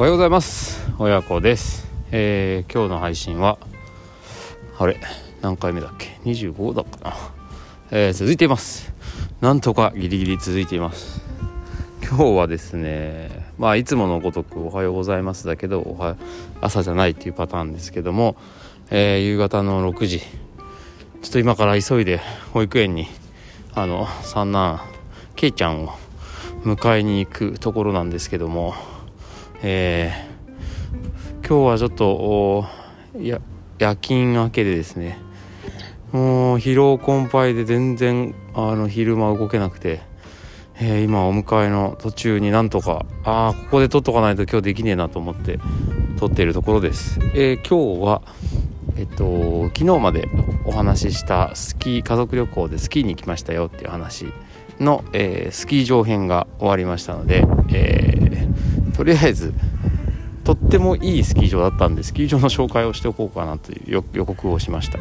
おはようございます。親子です、えー、今日の配信はあれ何回目だっけ？25だっかな、えー、続いています。なんとかギリギリ続いています。今日はですねまあいつものごとくおはようございますだけどおは朝じゃないっていうパターンですけども、えー、夕方の6時。ちょっと今から急いで保育園にあの三男けいちゃんを迎えに行くところなんですけども、えー、今日はちょっとや夜勤明けでですねもう疲労困憊で全然あの昼間動けなくて、えー、今お迎えの途中になんとかああここで撮っとかないと今日できねえなと思って撮っているところです、えー、今日はえっと昨日までお話ししたスキー家族旅行でスキーに行きましたよっていう話の、えー、スキー場編が終わりましたので、えー、とりあえずとってもいいスキー場だったんでスキー場の紹介をしておこうかなという予告をしました。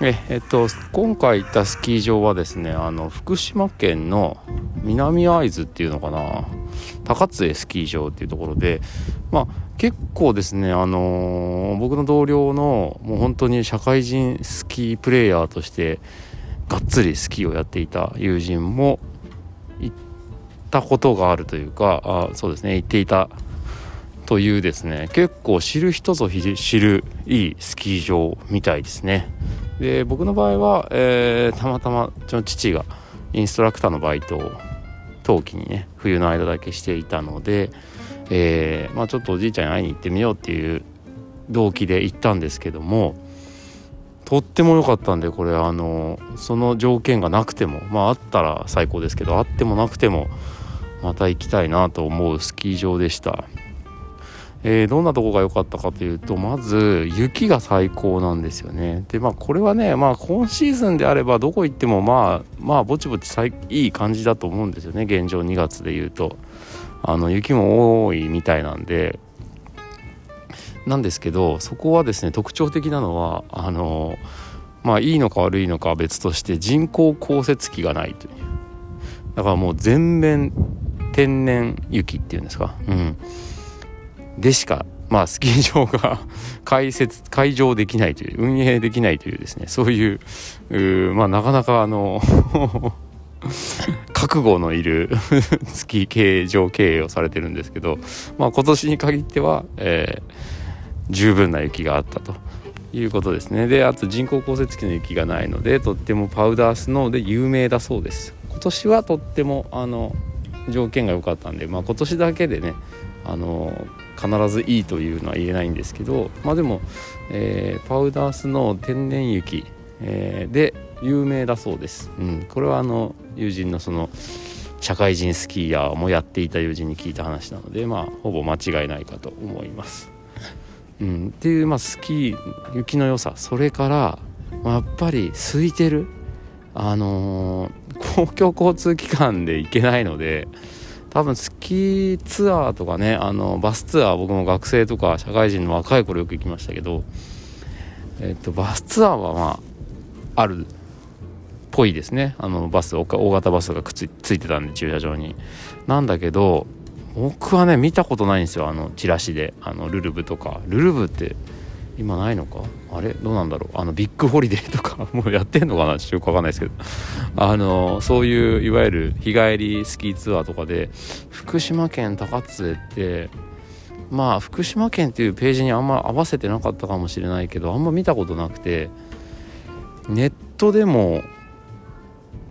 ええっと今回行ったスキー場はですねあの福島県の南会津っていうのかな高津江スキー場っていうところでまあ結構ですねあのー、僕の同僚のもう本当に社会人スキープレーヤーとしてがっつりスキーをやっていた友人もたことがあるというかあそうですね行っていたというですね結構知る人ぞ知るいいスキー場みたいですね。で僕の場合は、えー、たまたまうちの父がインストラクターのバイトを冬季にね冬の間だけしていたので、えー、まあ、ちょっとおじいちゃんに会いに行ってみようっていう動機で行ったんですけどもとっても良かったんでこれあのその条件がなくてもまああったら最高ですけどあってもなくてもまた行きたいなと思うスキー場でした。えー、どんなとこが良かったかというとまず雪が最高なんですよね。でまあこれはねまあ今シーズンであればどこ行ってもまあまあぼちぼちいい感じだと思うんですよね。現状2月で言うと。あの雪も多いみたいなんで。なんですけどそこはですね特徴的なのはあのまあいいのか悪いのかは別として人工降雪機がないという。だからもう全面天然雪っていうんですか？うん。でしかまあスキー場が 開設開場できないという運営できないというですねそういうまあなかなかあの 覚悟のいる スキー経場経営をされてるんですけど、まあ、今年に限っては、えー十分な雪があったということですね。であと人工降雪機の雪がないのでとってもパウダースノーで有名だそうです。今年はとってもあの条件が良かったんで、まあ、今年だけでねあの必ずいいというのは言えないんですけどまあでも、えー、パウダースノー天然雪、えー、で有名だそうです、うん、これはあの友人のその社会人スキーヤーもやっていた友人に聞いた話なのでまあほぼ間違いないかと思います。うん、っていう、まあ、スキー雪の良さ。それから、まあ、やっぱり空いてるあのー、公共交通機関で行けないので多分スキーツアーとかねあのバスツアー僕も学生とか社会人の若い頃よく行きましたけど、えっと、バスツアーはまああるっぽいですね。あのバス大型バスがくっついてたんで駐車場に。なんだけど僕はね見たことないんですよあのチラシで。あのるるぶとか。るるぶって今ないのか？あれ？どうなんだろう？あのビッグホリデーとか もうやってんのかな？ちょっとよくわかんないですけど。あのそういういわゆる日帰りスキーツアーとかで福島県たかつえってまあ福島県っていうページにあんま合わせてなかったかもしれないけどあんま見たことなくてネットでも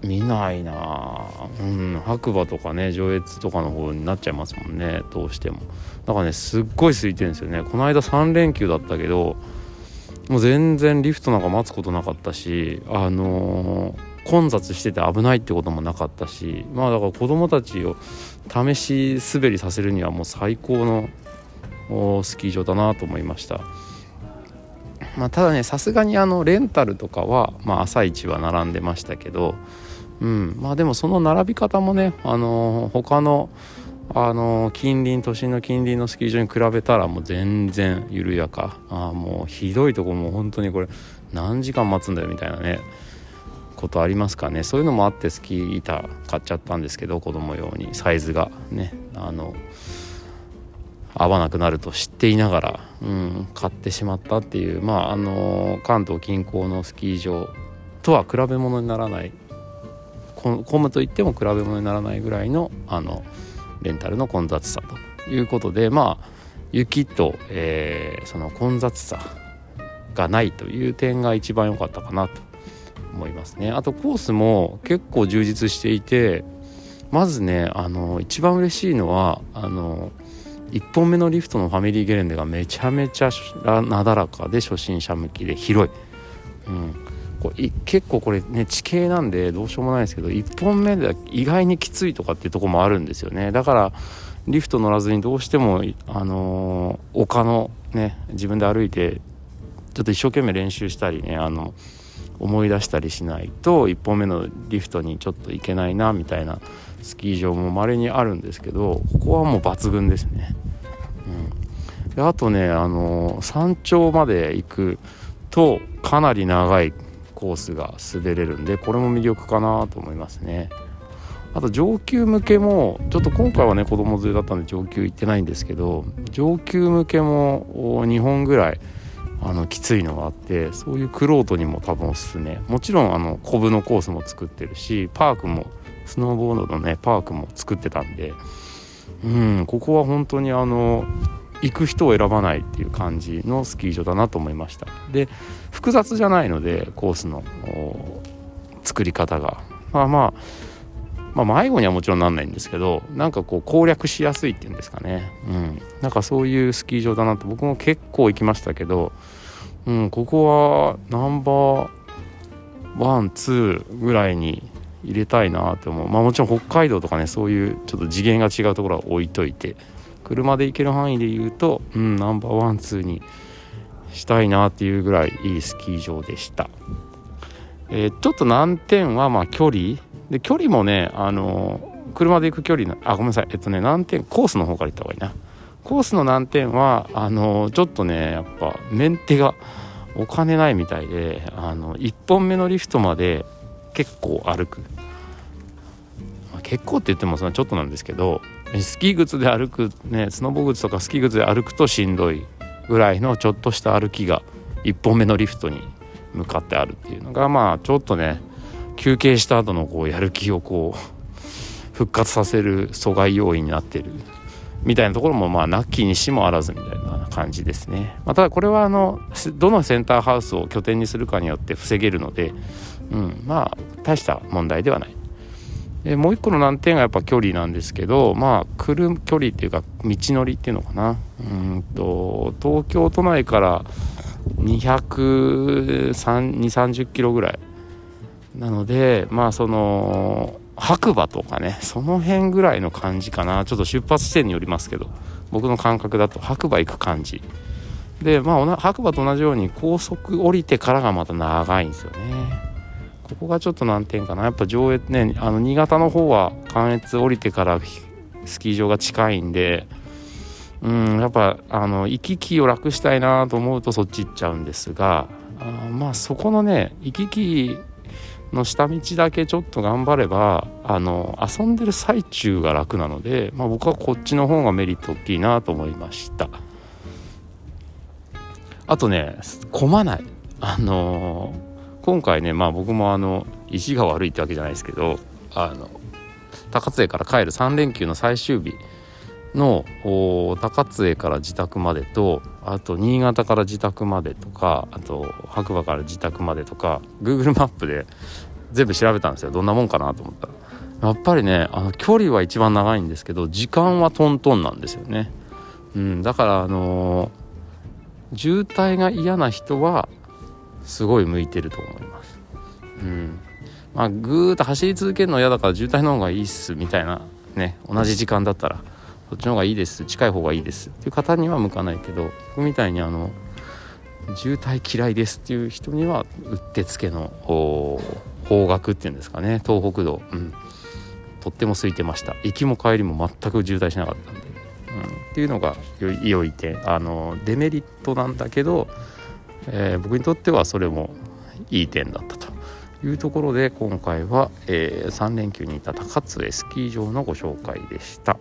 見ないな。うん白馬とかね上越とかの方になっちゃいますもんねどうしても。だからねすっごい空いてるんですよね。この間3連休だったけどもう全然リフトなんか待つことなかったしあのー、混雑してて危ないってこともなかったしまあだから子供たちを試し滑りさせるにはもう最高のスキー場だなと思いました。まあ、ただねさすがにあのレンタルとかは、まあ、朝一は並んでましたけどうん。まあでもその並び方もねあのー、他のあのー、近隣都心の近隣のスキー場に比べたらもう全然緩やか。あもうひどいとこも本当にこれ何時間待つんだよみたいなねことありますかね。そういうのもあってスキー板買っちゃったんですけど子供用に。サイズがね。あの合わなくなると知っていながら、うん、買ってしまったっていう。まああの関東近郊のスキー場とは比べ物にならない混むといっても比べ物にならないぐらいのあのレンタルの混雑さということでまあ雪と、えー、その混雑さがないという点が一番良かったかなと思いますね。あとコースも結構充実していてまずねあの一番嬉しいのはあの1本目のリフトのファミリーゲレンデがめちゃめちゃなだらかで初心者向きで広い、うん、これ結構これね地形なんでどうしようもないですけど1本目で意外にきついとかっていうとこもあるんですよねだからリフト乗らずにどうしてもあのー、丘のね自分で歩いてちょっと一生懸命練習したりねあの思い出したりしないと1本目のリフトにちょっと行けないなみたいなスキー場も稀にあるんですけどここはもう抜群ですね。うん、であとねあの山頂まで行くとかなり長いコースが滑れるんでこれも魅力かなと思いますね。あと上級向けもちょっと今回はね子供連れだったんで上級行ってないんですけど上級向けも2本ぐらいあのきついのがあってそういうクロートにも多分おすすめもちろんあのコブのコースも作ってるしパークもスノーボードのねパークも作ってたんでうんここは本当にあの行く人を選ばないっていう感じのスキー場だなと思いました。で複雑じゃないのでコースの作り方が。まあまあまあ迷子にはもちろんなんないんですけどなんかこう攻略しやすいっていうんですかね。うん。なんかそういうスキー場だなと僕も結構行きましたけどうんここはナンバーワンツーぐらいに入れたいなって思う。まあもちろん北海道とかねそういうちょっと次元が違うところは置いといて。車で行ける範囲で言うとうんナンバーワンツーにしたいなっていうぐらいいいスキー場でした、えー、ちょっと難点はまあ距離。で距離もねあの車で行く距離のあごめんなさい。えっとね難点コースの方から行った方がいいな。コースの難点はあのちょっとねやっぱメンテがお金ないみたいであの1本目のリフトまで結構歩く、結構って言ってもそのちょっとなんですけどスキー靴で歩くねスノボ靴とかスキー靴で歩くとしんどいぐらいのちょっとした歩きが1本目のリフトに向かってあるっていうのがまあちょっとね休憩した後のこうやる気をこう復活させる阻害要因になってるみたいなところもまあなきにしもあらずみたいな感じですね、まあ、ただこれはあのどのセンターハウスを拠点にするかによって防げるのでうん、まあ大した問題ではない。でもう一個の難点がやっぱ距離なんですけどまあ来る距離っていうか道のりっていうのかな。うんと東京都内から230キロぐらい。なのでまあその白馬とかねその辺ぐらいの感じかな。ちょっと出発地点によりますけど僕の感覚だと白馬行く感じ。でまあ白馬と同じように高速降りてからがまた長いんですよね。ここがちょっと難点かな。やっぱ上越ねあの新潟の方は関越降りてからスキー場が近いんでうんやっぱあの行き来を楽したいなと思うとそっち行っちゃうんですがあまあそこのね行き来の下道だけちょっと頑張ればあの遊んでる最中が楽なので、まあ、僕はこっちの方がメリット大きいなと思いました。あとね混まない。あのー今回ねまあ僕もあの意地が悪いってわけじゃないですけどあの高津江から帰る3連休の最終日の高津江から自宅までとあと新潟から自宅までとかあと白馬から自宅までとか Google マップで全部調べたんですよ。どんなもんかなと思ったら。やっぱりねあの距離は一番長いんですけど時間はトントンなんですよね、うん、だからあのー、渋滞が嫌な人はすごい向いてると思います。うん。まあ、ぐーっと走り続けるの嫌だから渋滞の方がいいっすみたいなね、同じ時間だったら、そっちの方がいいです、近い方がいいですっていう方には向かないけど、僕みたいにあの、渋滞嫌いですっていう人にはうってつけの方角っていうんですかね東北道、うん、とっても空いてました。行きも帰りも全く渋滞しなかったんで、うん、っていうのが良い点。あのデメリットなんだけどえー、僕にとってはそれもいい点だったというところで今回は、えー、3連休にいた高津江スキー場のご紹介でした、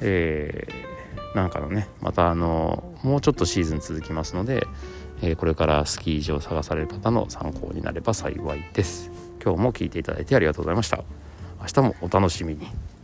えー、なんかのねまたあのもうちょっとシーズン続きますので、えー、これからスキー場を探される方の参考になれば幸いです。今日も聞いていただいてありがとうございました。明日もお楽しみに。